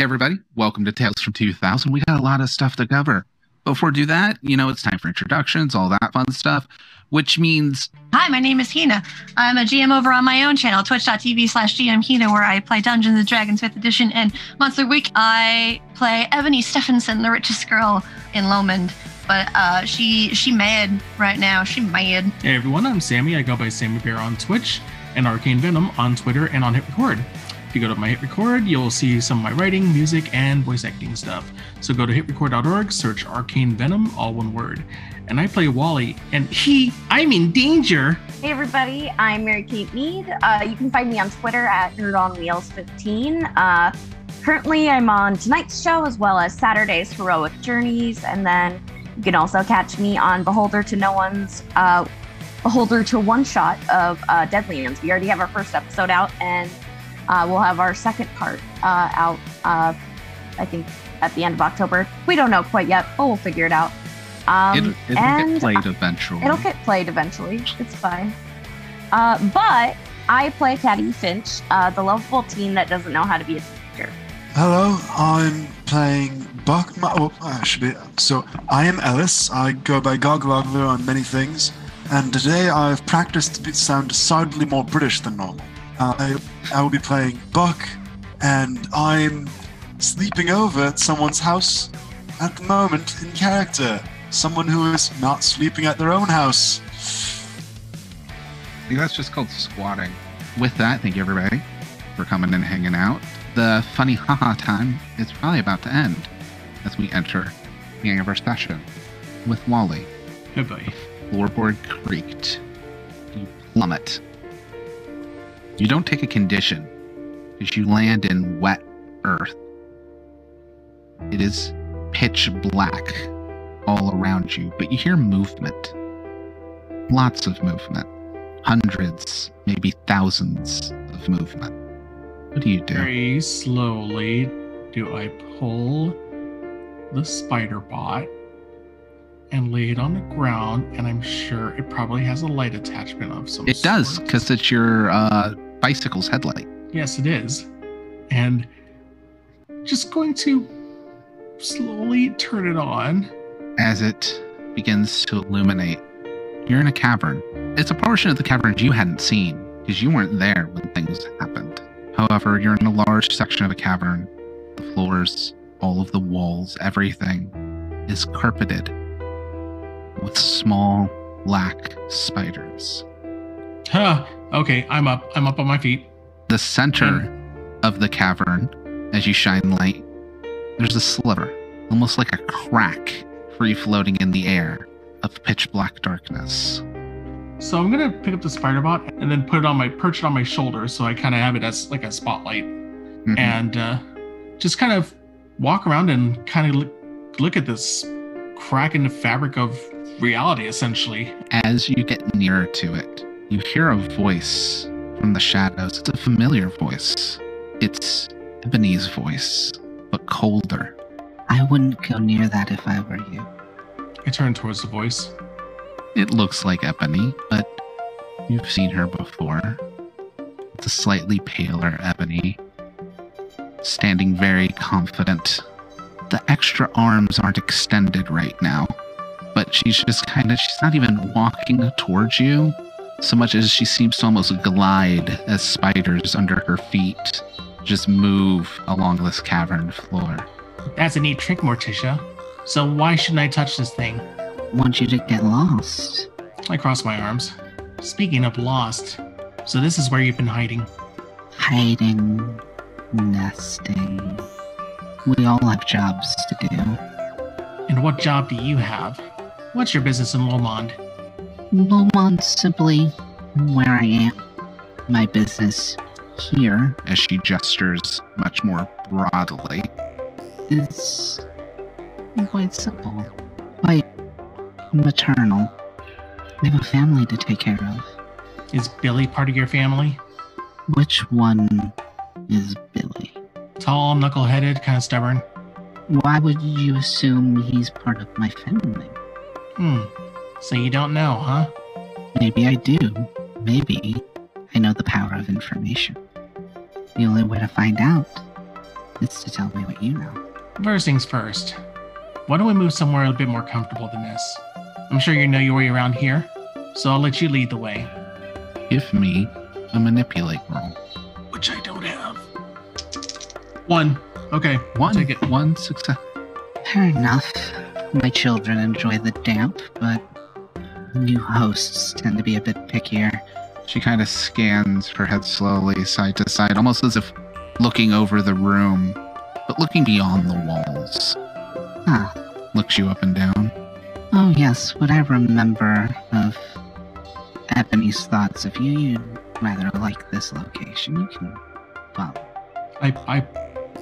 Hey, everybody. Welcome to Tales from 2000. We got a lot of stuff to cover. Before we do that, you know, it's time for introductions, all that fun stuff, which means Hi, my name is Hina. I'm a GM over on my own channel, twitch.tv slash GM Hina, where I play Dungeons and Dragons 5th Edition. And once a week, I play Ebony Stephenson, the richest girl in Lowmond. But uh, she she mad right now. She mad. Hey everyone, I'm Sammy. I go by Sammy Bear on Twitch and Arcane Venom on Twitter and on Hit Record. If you go to my Hit Record, you'll see some of my writing, music, and voice acting stuff. So go to hitrecord.org, search Arcane Venom, all one word. And I play Wally, and he, I'm in danger. Hey everybody, I'm Mary Kate Mead. Uh, you can find me on Twitter at NerdOnWheels15. Uh, currently, I'm on tonight's show as well as Saturday's Heroic Journeys, and then you can also catch me on Beholder to No One's uh, Beholder to One Shot of uh, Deadlands. We already have our first episode out, and uh, we'll have our second part uh, out. Uh, I think at the end of October. We don't know quite yet, but we'll figure it out. Um, it'll, it'll and get played eventually. It'll get played eventually. It's fine. Uh, but I play Caddy Finch, uh, the lovable teen that doesn't know how to be a teacher. Hello, I'm playing Buck. Ma- oh, I should be. So, I am Ellis. I go by Goglogler on many things, and today I've practiced to be, sound decidedly more British than normal. Uh, I, I will be playing Buck, and I'm sleeping over at someone's house at the moment in character. Someone who is not sleeping at their own house. I think that's just called squatting. With that, thank you everybody for coming and hanging out. The funny haha time is probably about to end as we enter the end of our session with Wally. Goodbye. Floorboard creaked. You plummet. You don't take a condition because you land in wet earth. It is pitch black all around you, but you hear movement. Lots of movement. Hundreds, maybe thousands of movement. What do you do? Very slowly do I pull the spider bot and lay it on the ground, and I'm sure it probably has a light attachment of some It does, because it's your uh, bicycle's headlight. Yes, it is. And just going to slowly turn it on. As it begins to illuminate, you're in a cavern. It's a portion of the cavern you hadn't seen because you weren't there when things happened. However, you're in a large section of a cavern. The floors, all of the walls, everything is carpeted with small black spiders. Huh. Okay, I'm up. I'm up on my feet. The center of the cavern, as you shine light, there's a sliver, almost like a crack, free floating in the air of pitch black darkness. So I'm gonna pick up the spider bot and then put it on my perch it on my shoulder, so I kind of have it as like a spotlight, Mhm. and uh, just kind of walk around and kind of look, look at this crack in the fabric of reality, essentially. As you get nearer to it, you hear a voice from the shadows. It's a familiar voice. It's Ebony's voice, but colder. I wouldn't go near that if I were you. I turn towards the voice. It looks like Ebony, but you've seen her before. It's a slightly paler Ebony, standing very confident. The extra arms aren't extended right now, but she's just kind of, she's not even walking towards you so much as she seems to almost glide as spiders under her feet just move along this cavern floor. That's a neat trick, Morticia. So why shouldn't I touch this thing? Want you to get lost. I cross my arms. Speaking of lost, so this is where you've been hiding. Hiding, nesting. We all have jobs to do. And what job do you have? What's your business in Lowmond? Lowmond's simply where I am. My business here As she gestures much more broadly. is quite simple, quite maternal. I have a family to take care of. Is Billy part of your family? Which one is Billy? Tall, knuckle-headed, kind of stubborn. Why would you assume he's part of my family? Hmm. So you don't know, huh? Maybe I do. Maybe I know the power of information. The only way to find out is to tell me what you know. First things first. Why don't we move somewhere a bit more comfortable than this? I'm sure you know your way around here, so I'll let you lead the way. Give me a manipulate roll. Which I don't have. One. Okay. One, Take it. one success. Fair enough. My children enjoy the damp, but new hosts tend to be a bit pickier. She kind of scans her head slowly, side to side, almost as if looking over the room, but looking beyond the walls. Ah, Looks you up and down. oh yes, what I remember of Ebony's thoughts of you, you rather like this location. You can, well, I I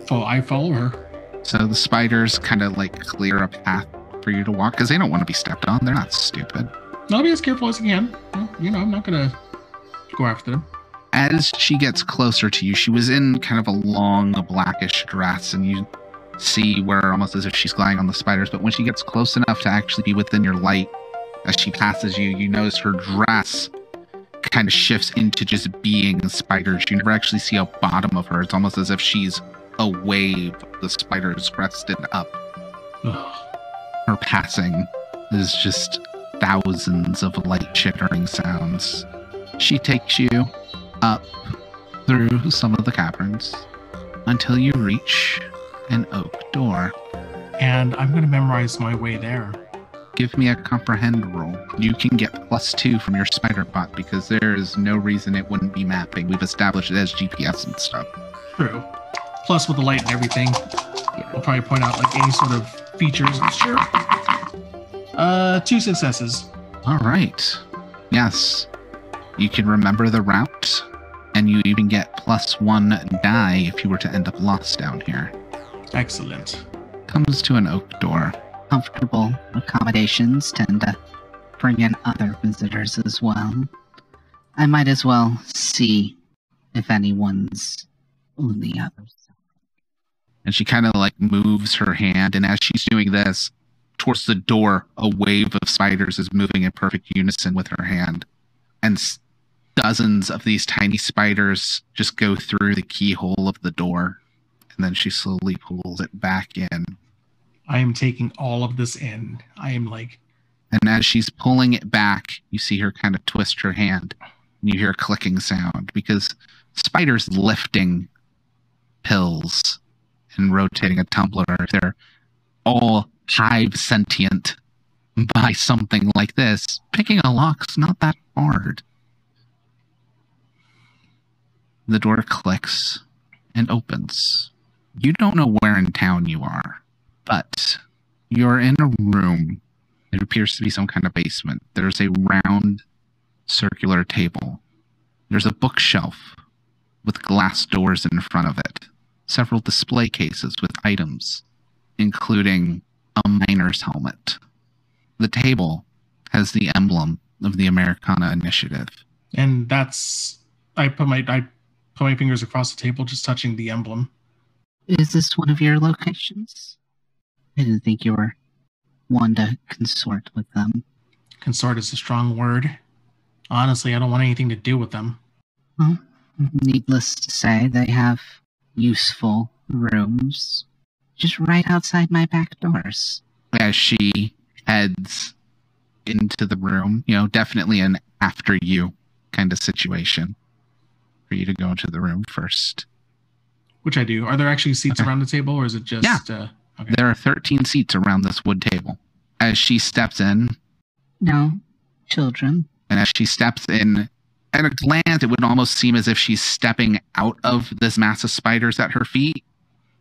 fo- I follow her. So the spiders kind of like clear a path for you to walk because they don't want to be stepped on. They're not stupid. I'll be as careful as I can. Well, You know, I'm not gonna go after them. As she gets closer to you, she was in kind of a long blackish dress, and you see where almost as if she's gliding on the spiders. But when she gets close enough to actually be within your light, as she passes you, you notice her dress kind of shifts into just being spiders. You never actually see a bottom of her. It's almost as if she's a wave of the spiders rested up. Ugh. her passing is just thousands of light chittering sounds. She takes you up through some of the caverns until you reach an oak door. And I'm gonna memorize my way there. Give me a comprehend roll. You can get plus two from your spider bot because there is no reason it wouldn't be mapping. We've established it as GPS and stuff. True. Plus, with the light and everything, Yeah. we'll probably point out like any sort of features and sure. Uh, two successes. All right. Yes. You can remember the route, and you even get plus one die if you were to end up lost down here. Excellent. Comes to an oak door. comfortable accommodations tend to bring in other visitors as well. I might as well see if anyone's on the other side. And she kind of like moves her hand, and as she's doing this, towards the door, a wave of spiders is moving in perfect unison with her hand. And s- dozens of these tiny spiders just go through the keyhole of the door. And then she slowly pulls it back in. I am taking all of this in. I am like, And as she's pulling it back, you see her kind of twist her hand. And you hear a clicking sound because spiders lifting pills and rotating a tumbler, they're all hive sentient by something like this. Picking a lock's not that hard. The door clicks and opens. You don't know where in town you are, but you're in a room it appears to be some kind of basement. There's a round circular table. There's a bookshelf with glass doors in front of it. Several display cases with items, including a miner's helmet. The table has the emblem of the Americana Initiative. and that's. I put my I put my fingers across the table, just touching the emblem. Is this one of your locations? I didn't think you were one to consort with them. Consort is a strong word. Honestly, I don't want anything to do with them. Well, needless to say, they have useful rooms just right outside my back doors. As she heads into the room, you know, definitely an after you kind of situation for you to go into the room first. Which I do. Are there actually seats Okay. around the table, or is it just? Uh, okay. There are 13 seats around this wood table. As she steps in, No, children. and as she steps in, at a glance, it would almost seem as if she's stepping out of this mass of spiders at her feet.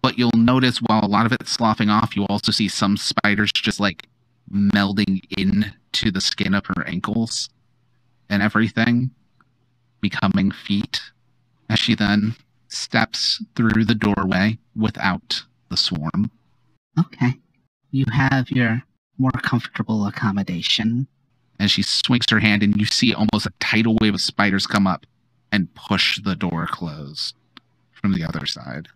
But you'll notice while a lot of it's sloughing off, you also see some spiders just like melding in to the skin of her ankles and everything, becoming feet. As she then steps through the doorway without the swarm. Okay. You have your more comfortable accommodation. and she swings her hand and you see almost a tidal wave of spiders come up and push the door closed from the other side.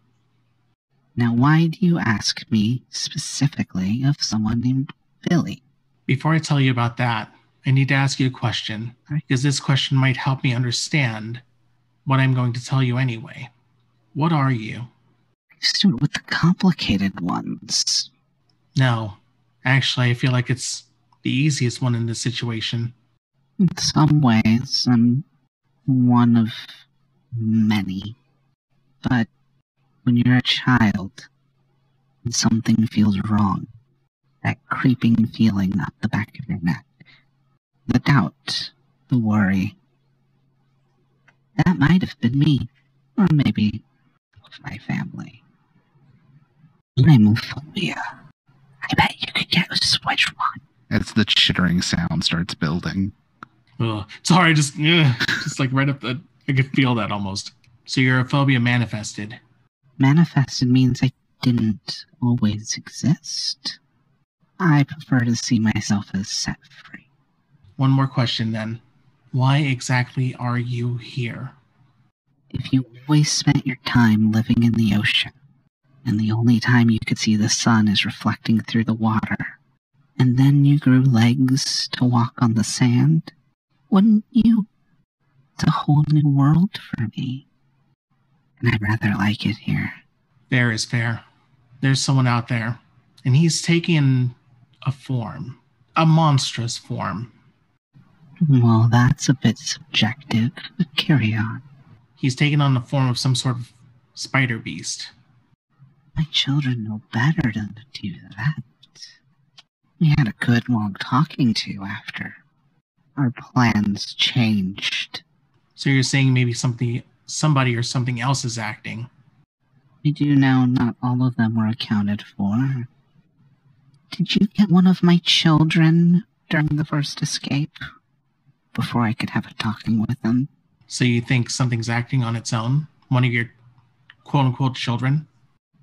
Now, why do you ask me specifically of someone named Billy? Before I tell you about that, I need to ask you a question because this question might help me understand what I'm going to tell you anyway. What are you? it with the complicated ones. No. Actually, I feel like it's the easiest one in this situation. In some ways, I'm one of many. But when you're a child and something feels wrong, that creeping feeling up the back of your neck, the doubt, the worry, that might have been me, or maybe my family. Limophobia. I bet you could get a switch one. As the chittering sound starts building. Ugh. Sorry, just ugh, just like right up the. I could feel that almost. So your phobia manifested. Manifested means I didn't always exist. I prefer to see myself as set free. One more question then. Why exactly are you here? If you always spent your time living in the ocean, and the only time you could see the sun is reflecting through the water, and then you grew legs to walk on the sand, wouldn't you? It's a whole new world for me. And I rather like it here. Fair is fair. There's someone out there, and he's taken a form, a monstrous form. Well, that's a bit subjective, but carry on. He's taken on the form of some sort of spider beast. My children know better than to do that. We had a good long talking to after our plans changed. So you're saying maybe something, somebody or something else is acting. I do know not all of them were accounted for. Did you get one of my children during the first escape? Before I could have a talking with them? So you think something's acting on its own? One of your quote unquote children?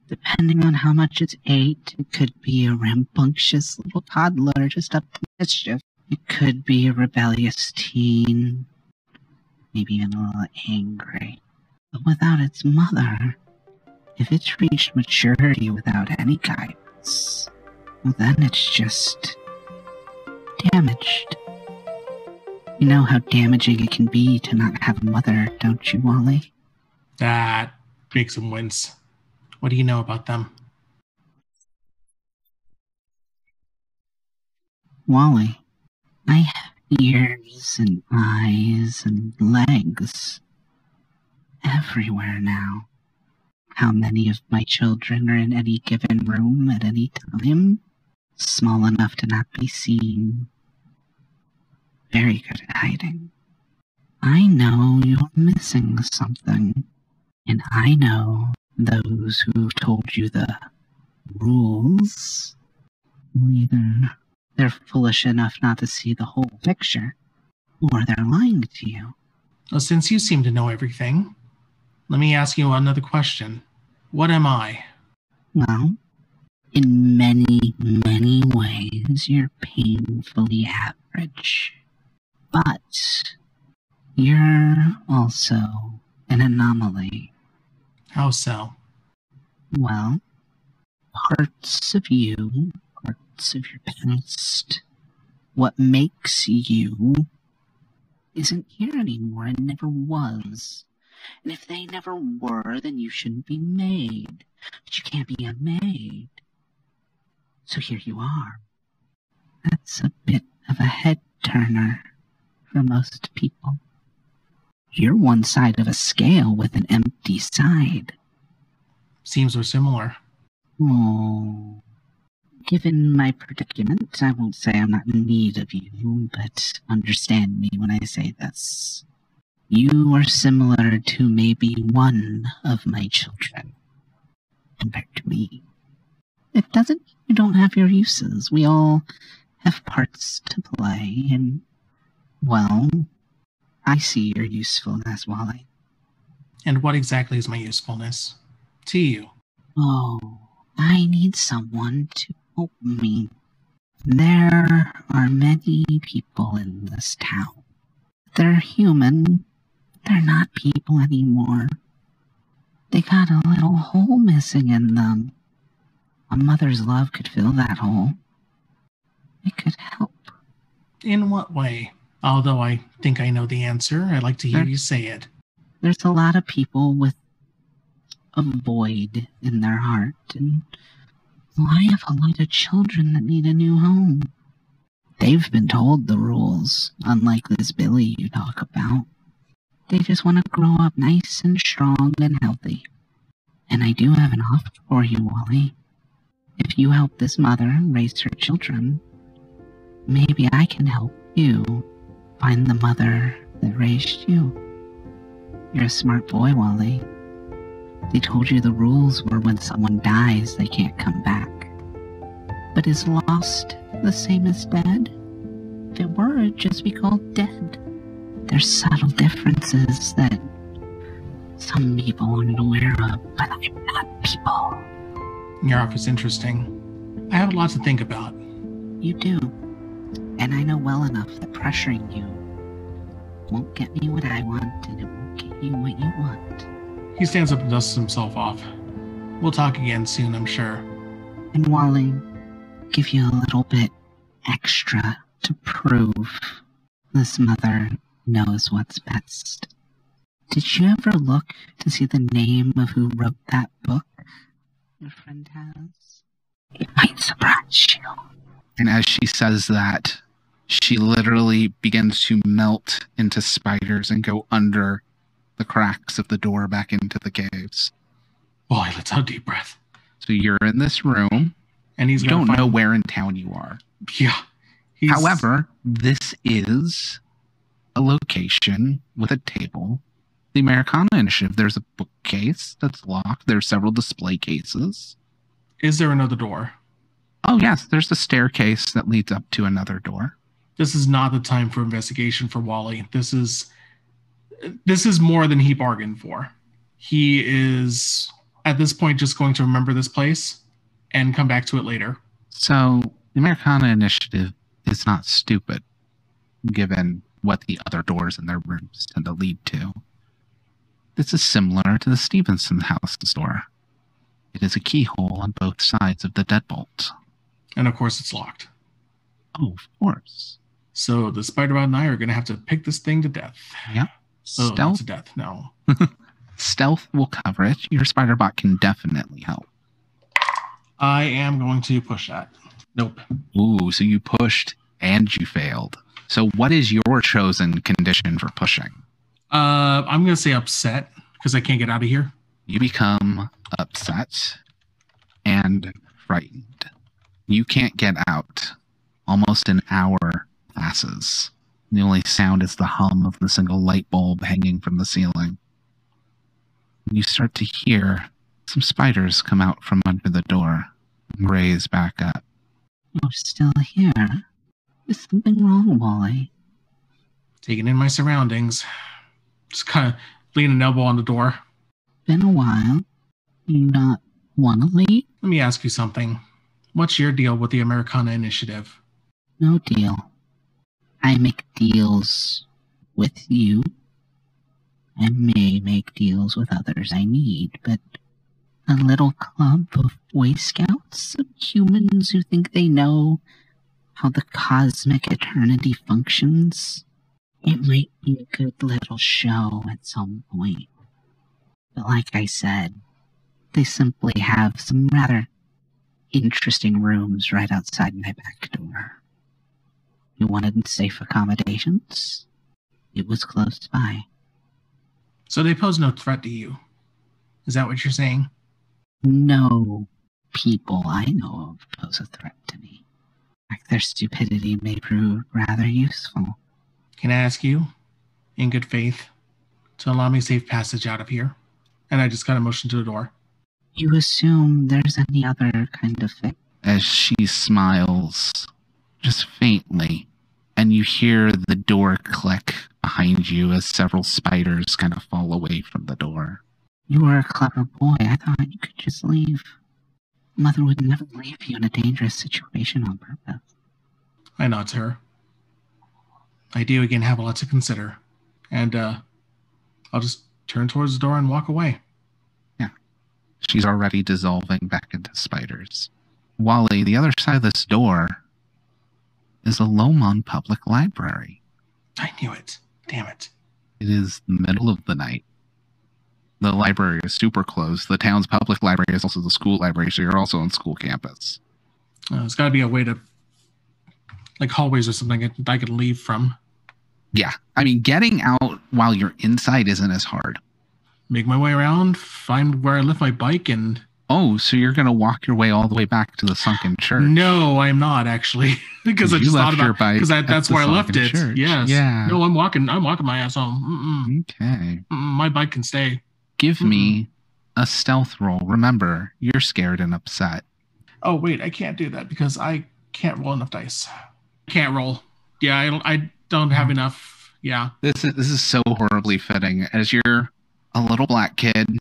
Depending on how much it's ate, it could be a rambunctious little toddler just up to mischief. It could be a rebellious teen, maybe even a little angry. But without its mother, if it's reached maturity without any guidance, well, then it's just damaged. You know how damaging it can be to not have a mother, don't you, Wally? That makes him wince. What do you know about them? Wally, I have ears and eyes and legs everywhere now. How many of my children are in any given room at any time? Small enough to not be seen. Very good at hiding. I know you're missing something, and I know those who've told you the rules will either they're foolish enough not to see the whole picture, or they're lying to you. Well, since you seem to know everything, let me ask you another question. What am I? Well, in many, many ways, you're painfully average. But you're also an anomaly. How so? Well, parts of you, parts of your past, what makes you isn't here anymore and never was. And if they never were, then you shouldn't be made. But you can't be unmade. So here you are. That's a bit of a head turner for most people. You're one side of a scale with an empty side. Seems we're similar. Oh. Given my predicament, I won't say I'm not in need of you, but understand me when I say this. You are similar to maybe one of my children compared to me. It doesn't you don't have your uses. We all have parts to play, and well, I see your usefulness, Wally. And what exactly is my usefulness to you? Oh, I need someone to help me. There are many people in this town. They're human. They're not people anymore. They got a little hole missing in them. A mother's love could fill that hole. It could help. In what way? Although I think I know the answer, I'd like to hear Sure. you say it. There's a lot of people with a void in their heart, and I have a lot of children that need a new home. They've been told the rules, unlike this Billy you talk about. They just want to grow up nice and strong and healthy. And I do have an offer for you, Wally. If you help this mother raise her children, maybe I can help you find the mother that raised you. You're a smart boy, Wally. They told you the rules were when someone dies, they can't come back. But is lost the same as dead? If it were, it'd just be called dead. There's subtle differences that some people aren't aware of, but I'm not people. Your offer's interesting. I have a lot to think about. You do. And I know well enough that pressuring you won't get me what I want, and it won't get you what you want. He stands up and dusts himself off. We'll talk again soon, I'm sure. And Wally, give you a little bit extra to prove this mother knows what's best. Did you ever look to see the name of who wrote that book your friend has? It might surprise you. And as she says that, she literally begins to melt into spiders and go under the cracks of the door back into the caves. Wally lets out a deep breath. So you're in this room. And he's You don't know where in town you are. Yeah. He's, However, this is a location with a table. The Americana Initiative. There's a bookcase that's locked. There's several display cases. is there another door? Oh yes, there's a staircase that leads up to another door. This is not the time for investigation for Wally. This is this is more than he bargained for. He is at this point just going to remember this place and come back to it later. So the Americana Initiative is not stupid, given what the other doors in their rooms tend to lead to. This is similar to the Stevenson house's door. It is a keyhole on both sides of the deadbolt. And of course it's locked. Oh, of course. So the Spider-Man and I are gonna have to pick this thing to death. Yep. Oh, not Stealth to death, no. Stealth will cover it. Your spider bot can definitely help. I am going to push that. Nope. Ooh, so you pushed and you failed. So what is your chosen condition for pushing? Uh I'm gonna say upset because I can't get out of here. You become upset and frightened. You can't get out. Almost an hour passes. The only sound is the hum of the single light bulb hanging from the ceiling. You start to hear some spiders come out from under the door and raise back up. You're still here. Is something wrong, Wally? Taking in my surroundings. Just kind of leaning an elbow on the door. Been a while. You not want to leave? Let me ask you something. What's your deal with the Americana Initiative? No deal. I make deals with you. I may make deals with others I need, but a little club of Boy Scouts, of humans who think they know how the cosmic eternity functions, it might be a good little show at some point. But like I said, they simply have some rather interesting rooms right outside my back door. You wanted safe accommodations? It was close by. So they pose no threat to you. Is that what you're saying? No people I know of pose a threat to me. In fact, their stupidity may prove rather useful. Can I ask you, in good faith, to allow me safe passage out of here? And I just kind of motion to the door. You assume there's any other kind of thing? as she smiles just faintly, and you hear the door click behind you as several spiders kind of fall away from the door. You are a clever boy. I thought you could just leave. Mother would never leave you in a dangerous situation on purpose. I nod to her. I do again have a lot to consider. And uh I'll just turn towards the door and walk away. Yeah. She's already dissolving back into spiders. Wally, the other side of this door is a Lowmond Public Library. I knew it. Damn it. It is the middle of the night. The library is super close. The town's public library is also the school library, so you're also on school campus. Uh, there's got to be a way to, like hallways or something that I could leave from. Yeah. I mean, getting out while you're inside isn't as hard. Make my way around, find where I left my bike, and Oh, so you're going to walk your way all the way back to the sunken church? no, I'm not actually because I just thought about because that's where I left it. church. Yes. Yeah. No, I'm walking. I'm walking my ass home. Okay. Mm-mm, mm-mm, my bike can stay. Give me a stealth roll. Remember, you're scared and upset. Oh wait, I can't do that because I can't roll enough dice. Can't roll. Yeah, I don't. I don't have mm. enough. Yeah. This is this is so horribly fitting as you're a little black kid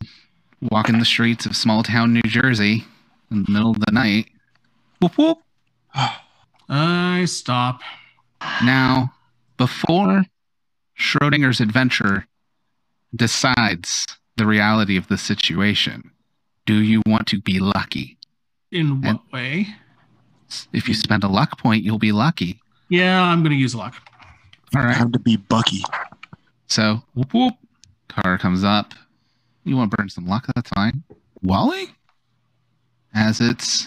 walking the streets of small town New Jersey in the middle of the night. Whoop whoop. I stop. Now, before Schrodinger's adventure decides the reality of the situation, do you want to be lucky? In what And- way? If you spend a luck point, you'll be lucky. Yeah, I'm gonna use luck. All right. Time to be Bucky. So, whoop whoop. Car comes up. You want to burn some luck? That's fine. Wally? As it's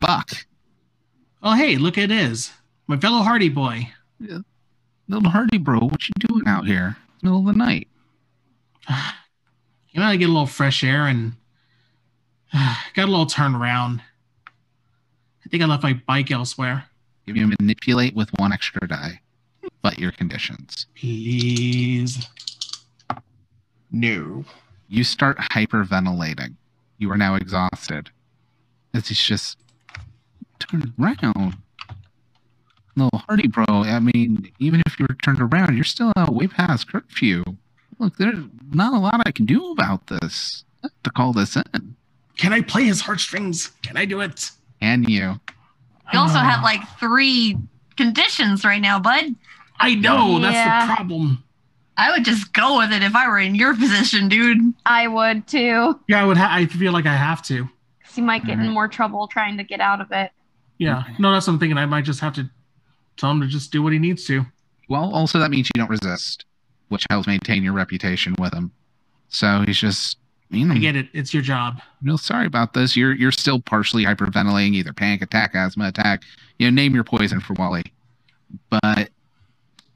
Buck. Oh hey, look it is my fellow Hardy boy. Yeah. Little Hardy bro, what you doing out here? Middle of the night. You know, I get a little fresh air and got a little turn around. I think I left my bike elsewhere. Give you manipulate with one extra die. But your conditions. Please. No. You start hyperventilating. You are now exhausted. As he's just turned around. Little Hardy bro, I mean, even if you were turned around, you're still out way past curfew. Look, there's not a lot I can do about this. To call this in. Can I play his heartstrings? Can I do it? And you. You also have like three conditions right now, bud. I know Yeah. that's the problem. I would just go with it if I were in your position, dude. I would too. Yeah, I would. Ha- I feel like I have to. 'cause you might get in more trouble trying to get out of it. Yeah. No, that's what I'm thinking. I might just have to tell him to just do what he needs to. Well, also that means you don't resist, which helps maintain your reputation with him. So he's just, you know, I get it. It's your job. No, sorry about this. You're you're still partially hyperventilating, either panic attack, asthma attack. You know, name your poison for Wally. But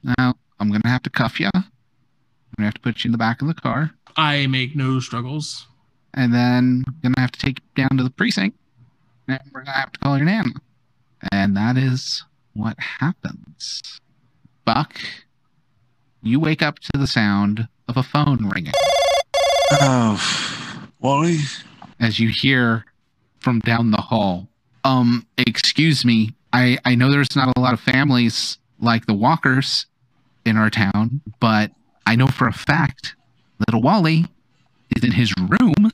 now I'm gonna have to cuff you. I'm gonna have to put you in the back of the car, I make no struggles. and then I'm gonna have to take you down to the precinct, and we're gonna have to call your nana. And that is what happens. Buck, you wake up to the sound of a phone ringing. Oh, Wally? as you hear from down the hall. Um, excuse me. I, I know there's not a lot of families like the Walkers in our town, but I know for a fact little Wally is in his room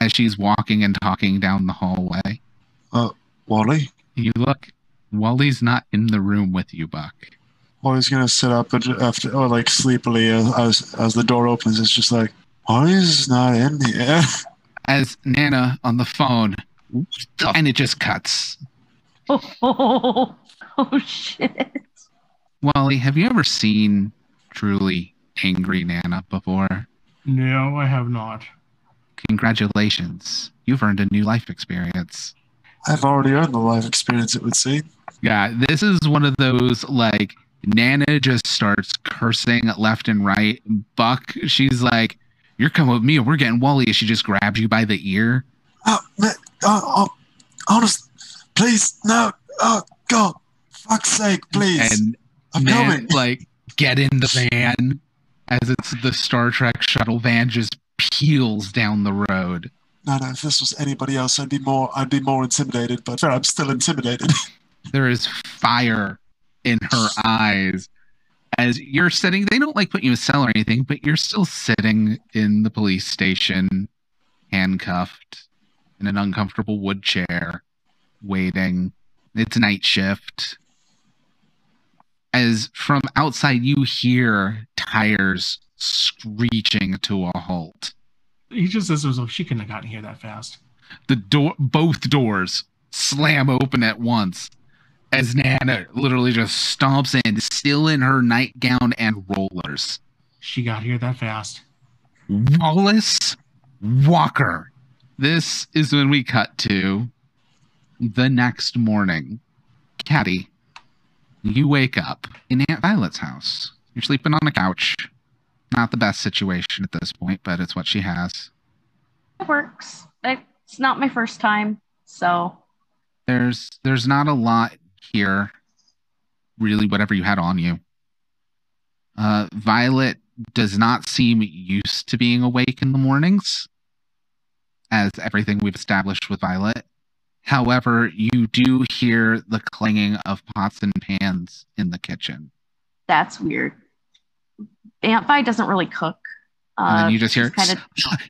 as she's walking and talking down the hallway. Uh, Wally? You look, Wally's not in the room with you, Buck. Wally's gonna sit up after, or like sleepily as, as as the door opens. It's just like Wally's not in here. As Nana on the phone, and it just cuts. Oh, oh shit. Wally, have you ever seen truly angry Nana before? No, I have not. Congratulations. You've earned a new life experience. I've already earned the life experience. It would seem. Yeah, this is one of those like Nana just starts cursing left and right. Buck, she's like, You're coming with me and we're getting Wally. She just grabs you by the ear. Uh, oh, man, oh, uh, oh, uh, honest, please, no. Oh God, fuck's sake, please. And I'm Nan, coming. like, get in the van as it's the Star Trek shuttle van just peels down the road. No, no. If this was anybody else, I'd be more. I'd be more intimidated. But I'm still intimidated. There is fire in her eyes as you're sitting. They don't like put you in a cell or anything, but you're still sitting in the police station, handcuffed in an uncomfortable wood chair, waiting. It's night shift. As from outside, you hear tires screeching to a halt. He just says to she couldn't have gotten here that fast. the door both doors slam open at once as Nana literally just stomps in, still in her nightgown and rollers. She got here that fast. Wallace Walker. This is when we cut to the next morning. Caddy, you wake up in Aunt Violet's house. You're sleeping on a couch. Not the best situation at this point, but it's what she has. It works. It's not my first time, so There's there's not a lot here. Really, whatever you had on you. Uh, Violet does not seem used to being awake in the mornings, as everything we've established with Violet. However, you do hear the clanging of pots and pans in the kitchen. that's weird. Aunt Vi doesn't really cook. Uh, And you just hear, kind of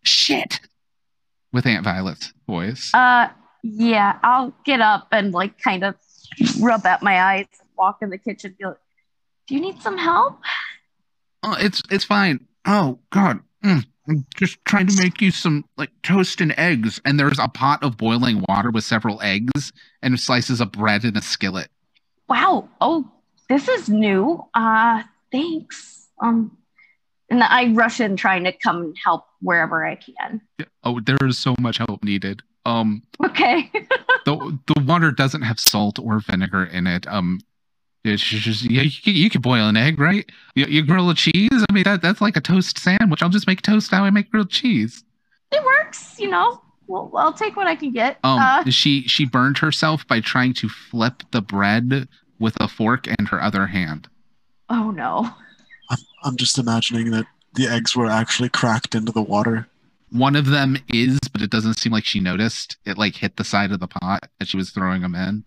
shit, with Aunt Violet's voice. Uh, yeah, I'll get up and like kind of rub at my eyes, walk in the kitchen, be like, "Do you need some help?" Oh, it's it's fine. Oh God, Mm, I'm just trying to make you some like toast and eggs. And there's a pot of boiling water with several eggs and slices of bread in a skillet. Wow. Oh, this is new. Uh, thanks. Um, and I rush in trying to come help wherever I can. Oh, there is so much help needed. Um, Okay. the the water doesn't have salt or vinegar in it. Um, it's just yeah, you, can- you can boil an egg, right? You, you grill a cheese. I mean, that that's like a toast sandwich. I'll just make toast how I make grilled cheese. it works, you know. Well, I'll take what I can get. Um, uh, she she burned herself by trying to flip the bread with a fork and her other hand. oh no. I'm, I'm just imagining that the eggs were actually cracked into the water. One of them is, but it doesn't seem like she noticed. It like hit the side of the pot that she was throwing them in.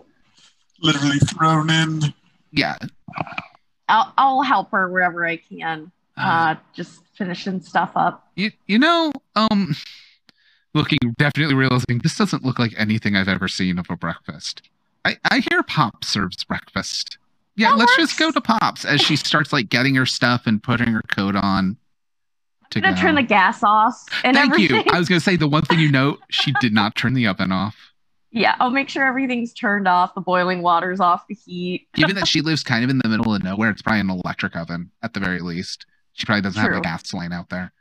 Literally thrown in. Yeah. I'll I'll help her wherever I can. Uh, just finishing stuff up. you, you know, um, looking definitely realizing this doesn't look like anything I've ever seen of a breakfast. I, I hear Pop serves breakfast. Yeah, That let's just go to Pop's as she starts like getting her stuff and putting her coat on. To I'm gonna go. turn the gas off and Thank everything. you. I was gonna say the one thing you note, she did not turn the oven off. Yeah, I'll make sure everything's turned off. The boiling water's off the heat. Given that she lives kind of in the middle of nowhere, it's probably an electric oven at the very least. She probably doesn't have True. a gas line out there.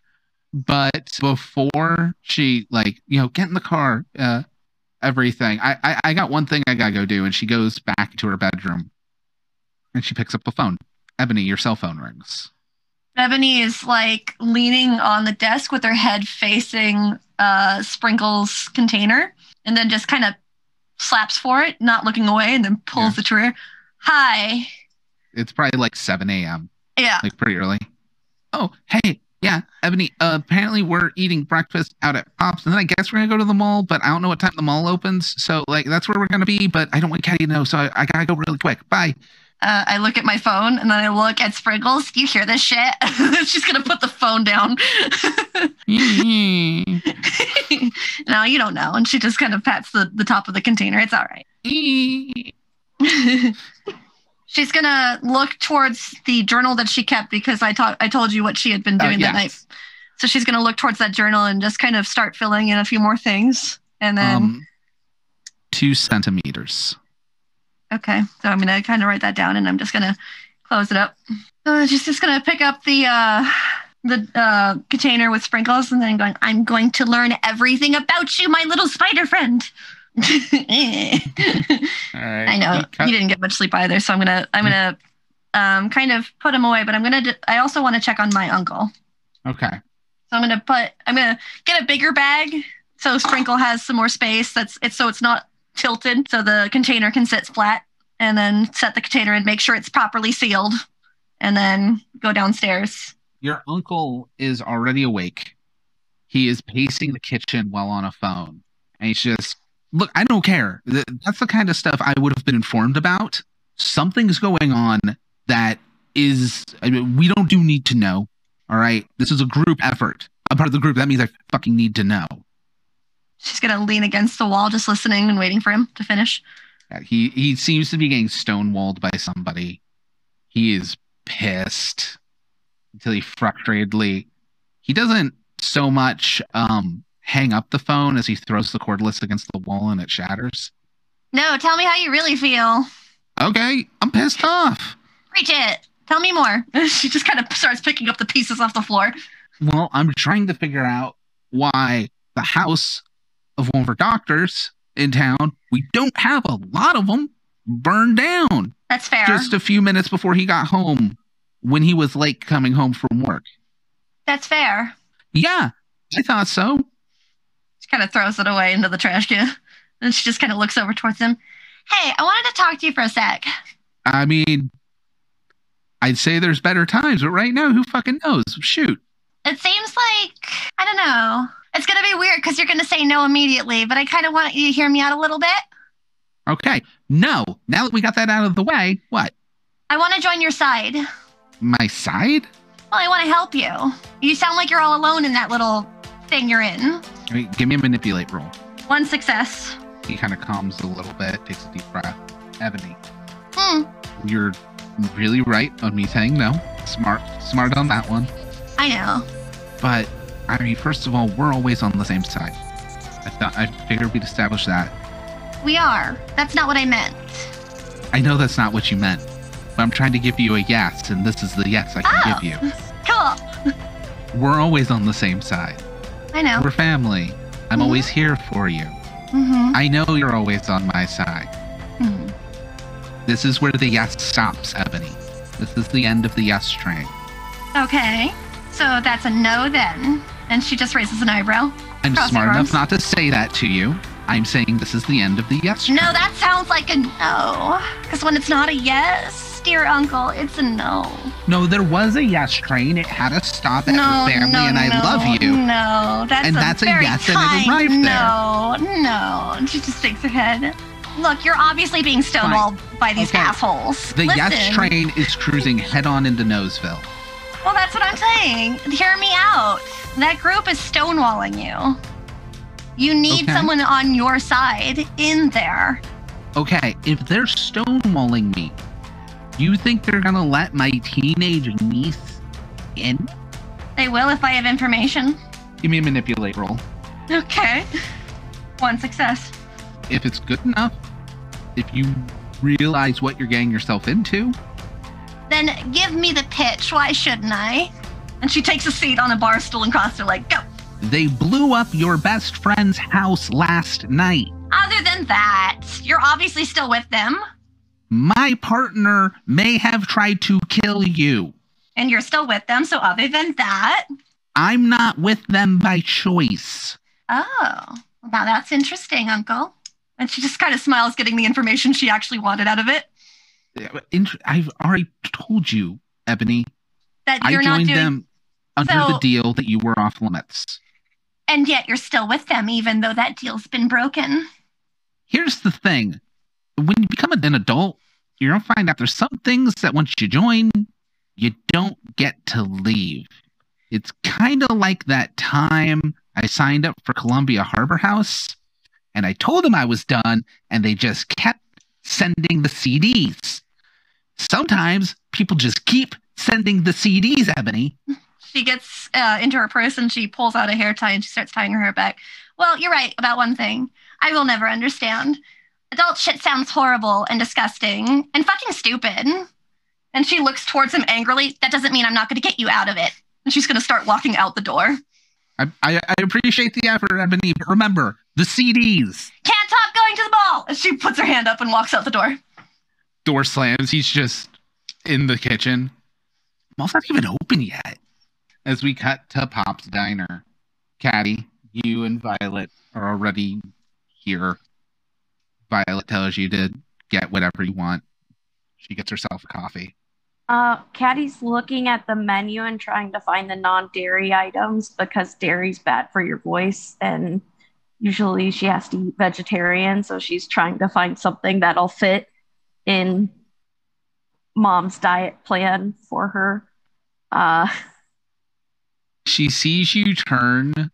But before she like, you know, get in the car, uh, everything. I, I I got one thing I gotta go do, and she goes back to her bedroom, and she picks up a phone. Ebony, your cell phone rings. Ebony is like leaning on the desk with her head facing uh, Sprinkle's container and then just kind of slaps for it, not looking away, and then pulls Yeah. the trigger. Hi. It's probably like 7 a.m. Yeah. like pretty early. Oh, hey, yeah, Ebony. Uh, apparently, we're eating breakfast out at Pops, and then I guess we're gonna go to the mall. But I don't know what time the mall opens, so like that's where we're gonna be. But I don't want Caddy to know, so I, I gotta go really quick. Bye. Uh, I look at my phone and then I look at Sprinkles. You hear this shit? She's gonna put the phone down. no, you don't know. And she just kind of pats the, the top of the container. It's all right. She's gonna look towards the journal that she kept because I taught I told you what she had been Oh, doing that night. So she's gonna look towards that journal and just kind of start filling in a few more things. And then Um, two centimeters. Okay, so I'm gonna kind of write that down and I'm just gonna close it up. Uh, she's just gonna pick up the uh, the uh, container with sprinkles and then going. I'm going to learn everything about you, my little spider friend. I know cut- you didn't get much sleep either, so I'm gonna I'm gonna um, kind of put him away. But I'm gonna d- I also want to check on my uncle. Okay. So I'm gonna put I'm gonna get a bigger bag so Sprinkle has some more space. That's it's so it's not tilted, so the container can sit flat, and then set the container and make sure it's properly sealed, and then go downstairs. Your uncle is already awake. He is pacing the kitchen while on a phone. And he's just, look, I don't care. That's the kind of stuff I would have been informed about. Something's going on that is, I mean, we don't do need to know. All right. This is a group effort. I'm part of the group. That means I fucking need to know. She's gonna lean against the wall, just listening and waiting for him to finish. Yeah, he, he seems to be getting stonewalled by somebody. He is pissed until he frustratedly, he doesn't so much um, hang up the phone as he throws the cordless against the wall and it shatters. No, tell me how you really feel. Okay, I'm pissed off. Preach it. Tell me more. she just kind of starts picking up the pieces off the floor. Well, I'm trying to figure out why the house of one of our doctors in town, we don't have a lot of them, burned down That's fair. just a few minutes before he got home when he was late coming home from work. That's fair. Yeah, I thought so. She kind of throws it away into the trash can. And she just kind of looks over towards him. Hey, I wanted to talk to you for a sec. I mean, I'd say there's better times, but right now, who fucking knows? Shoot. It seems like, I don't know. It's going to be weird because you're going to say no immediately, but I kind of want you to hear me out a little bit. Okay. No. Now that we got that out of the way, what? I want to join your side. My side? Well, I want to help you. You sound like you're all alone in that little thing you're in. Give me a manipulate roll. One success. He kind of calms a little bit, takes a deep breath. Ebony, Hmm, you're really right on me saying no. Smart, smart on that one. I know. But I mean, first of all, we're always on the same side. I thought I figured we'd establish that. We are. That's not what I meant. I know that's not what you meant, but I'm trying to give you a yes, and this is the yes I can Oh. give you. Cool. We're always on the same side. I know. We're family. I'm Mhm. always here for you. Mm-hmm. I know you're always on my side. hmm This is where the yes stops, Ebony. This is the end of the yes train. Okay. So that's a no then. And she just raises an eyebrow. I'm smart enough not to say that to you. I'm saying this is the end of the yes train. No, that sounds like a no. Because when it's not a yes, dear uncle, it's a no. No, there was a yes train. It had a stop at no, your family, no, and I no, love you. No, that's And a that's a yes, and it kind arrived there. no, no. She just shakes her head. Look, you're obviously being stonewalled by these Okay. assholes. The yes train is cruising head on into Noseville. Well, that's what I'm saying. Hear me out. That group is stonewalling you. You need Okay. someone on your side in there. Okay, if they're stonewalling me, you think they're gonna let my teenage niece in? They will if I have information. Give me a manipulate roll. Okay. One success. If it's good enough, if you realize what you're getting yourself into, Then give me the pitch. Why shouldn't I? And she takes a seat on a bar stool and crosses her leg. Go. they blew up your best friend's house last night. Other than that, you're obviously still with them, My partner may have tried to kill you. and you're still with them. So other than that, I'm not with them by choice. oh, now that's interesting, Uncle. And she just kind of smiles, getting the information she actually wanted out of it. I've already told you, Ebony. That I joined doing, them under So- the deal that you were off limits. and yet you're still with them, even though that deal's been broken. Here's the thing when you become an adult, you're going to find out there's some things that once you join, you don't get to leave. It's kind of like that time I signed up for Columbia Harbor House and I told them I was done and they just kept sending the CDs. Sometimes people just keep sending the CDs, Ebony. She gets uh, into her purse and she pulls out a hair tie and she starts tying her hair back. Well, you're right about one thing. I will never understand. Adult shit sounds horrible and disgusting and fucking stupid. And she looks towards him angrily. That doesn't mean I'm not going to get you out of it. And she's going to start walking out the door. I, I, I appreciate the effort, Ebony, but remember the CDs. Can't stop going to the ball. And she puts her hand up and walks out the door. door slams. He's just in the kitchen. Mall's not even open yet. As we cut to Pop's diner, Caddy, you and Violet are already here. Violet tells you to get whatever you want. She gets herself a coffee. Uh, Caddy's looking at the menu and trying to find the non-dairy items because dairy's bad for your voice, and usually she has to eat vegetarian, so she's trying to find something that'll fit in mom's diet plan for her. Uh, She sees you turn,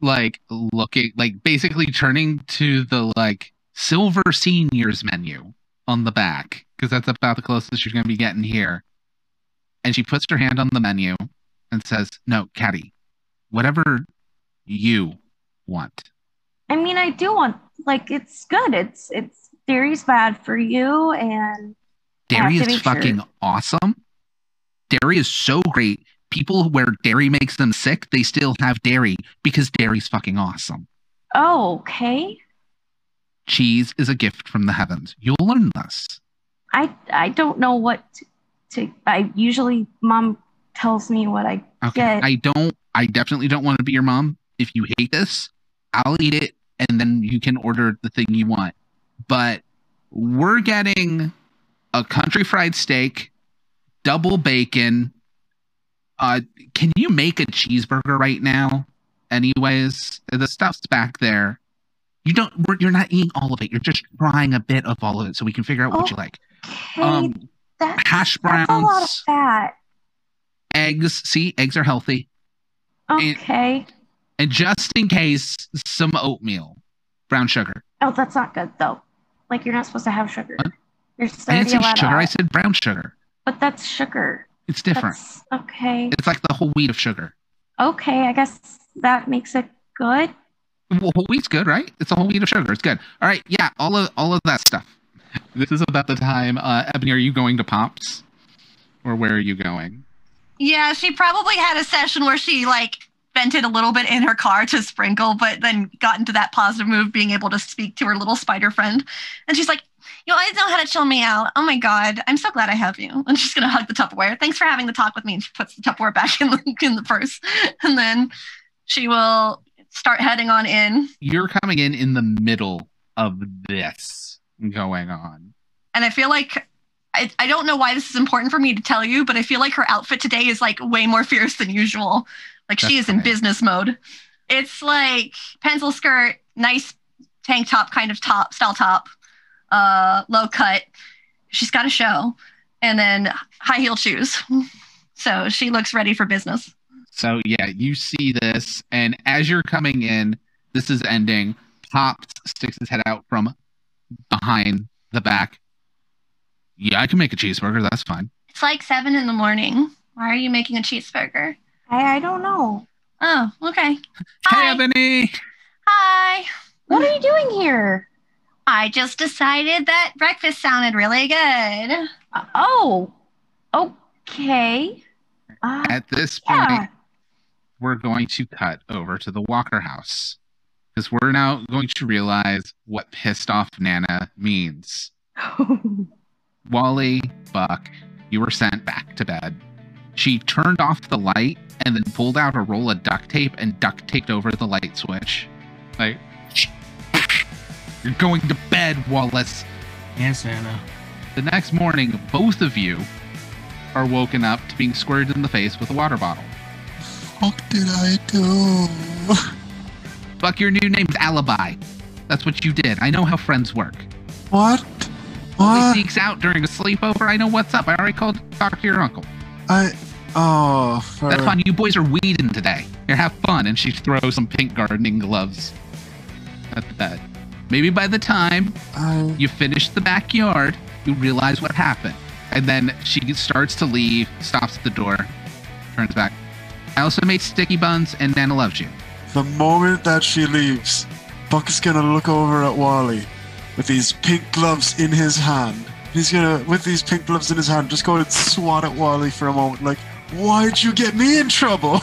like looking, like basically turning to the like silver seniors menu on the back because that's about the closest you're going to be getting here. And she puts her hand on the menu and says, "No, Caddy, whatever you want." I mean, I do want like it's good. It's it's dairy's bad for you, and Dairy is be sure. fucking awesome. Dairy is so great people where dairy makes them sick, they still have dairy because dairy's fucking awesome. Oh, okay. Cheese is a gift from the heavens. You'll learn this. I I don't know what to. to I usually mom tells me what I Okay. Get- I don't I definitely don't want to be your mom. If you hate this, I'll eat it and then you can order the thing you want. But we're getting a country fried steak, double bacon. Uh can you make a cheeseburger right now? Anyways, the stuff's back there. You don't we're, you're not eating all of it. You're just trying a bit of all of it so we can figure out what Oh, you like. okay. Um that's, hash that's a lot of fat. eggs. See, eggs are healthy. Okay. and just in case, some oatmeal, brown sugar. Oh, that's not good though. Like you're not supposed to have sugar. What? You're I didn't already say allowed sugar. I said brown sugar. But that's sugar. It's different. That's okay. It's like the whole wheat of sugar. Okay, I guess that makes it good. Well, whole wheat's good, right? It's a whole wheat of sugar. It's good. All right, yeah, all of all of that stuff. This is about the time. Uh, Ebony, are you going to Pops, or where are you going? Yeah, she probably had a session where she like vented a little bit in her car to sprinkle, but then got into that positive mood, being able to speak to her little spider friend. And she's like, You always know how to chill me out. Oh my God, I'm so glad I have you. And she's going to hug the Tupperware. Thanks for having the talk with me. And she puts the Tupperware back in the, in the purse. And then she will start heading on in. You're coming in in the middle of this going on. And I feel like. I, I don't know why this is important for me to tell you, but I feel like her outfit today is like way more fierce than usual. Like she is in business mode. It's like pencil skirt, nice tank top kind of top style top, uh, low cut. She's got a show, and then high heel shoes. So she looks ready for business. So yeah, you see this, and as you're coming in, this is ending. Pops sticks his head out from behind the back. Yeah, I can make a cheeseburger. That's fine. It's like seven in the morning. Why are you making a cheeseburger? I I don't know. Oh, okay. Hey, Hi. Ebony. Hi. What are you doing here? I just decided that breakfast sounded really good. Uh, oh, okay. Uh, At this point, yeah. we're going to cut over to the Walker house because we're now going to realize what pissed off Nana means. Wally, Buck, you were sent back to bed. She turned off the light and then pulled out a roll of duct tape and duct taped over the light switch. Like, you're going to bed, Wallace. Yes, Anna. The next morning, both of you are woken up to being squirted in the face with a water bottle. What did I do? Fuck, your new name's Alibi. That's what you did. I know how friends work. What? He What? sneaks out during a sleepover. I know what's up. I already called to talk to your uncle. I. Oh, for, That's fine. You boys are weeding today. Here, have fun. And she throws some pink gardening gloves at the bed. Maybe by the time I, you finish the backyard, you realize what happened. And then she starts to leave, stops at the door, turns back. I also made sticky buns, and Nana loves you. the moment that she leaves, Buck is gonna look over at Wally with these pink gloves in his hand. He's gonna, with these pink gloves in his hand, just go and swat at Wally for a moment, like, why'd you get me in trouble?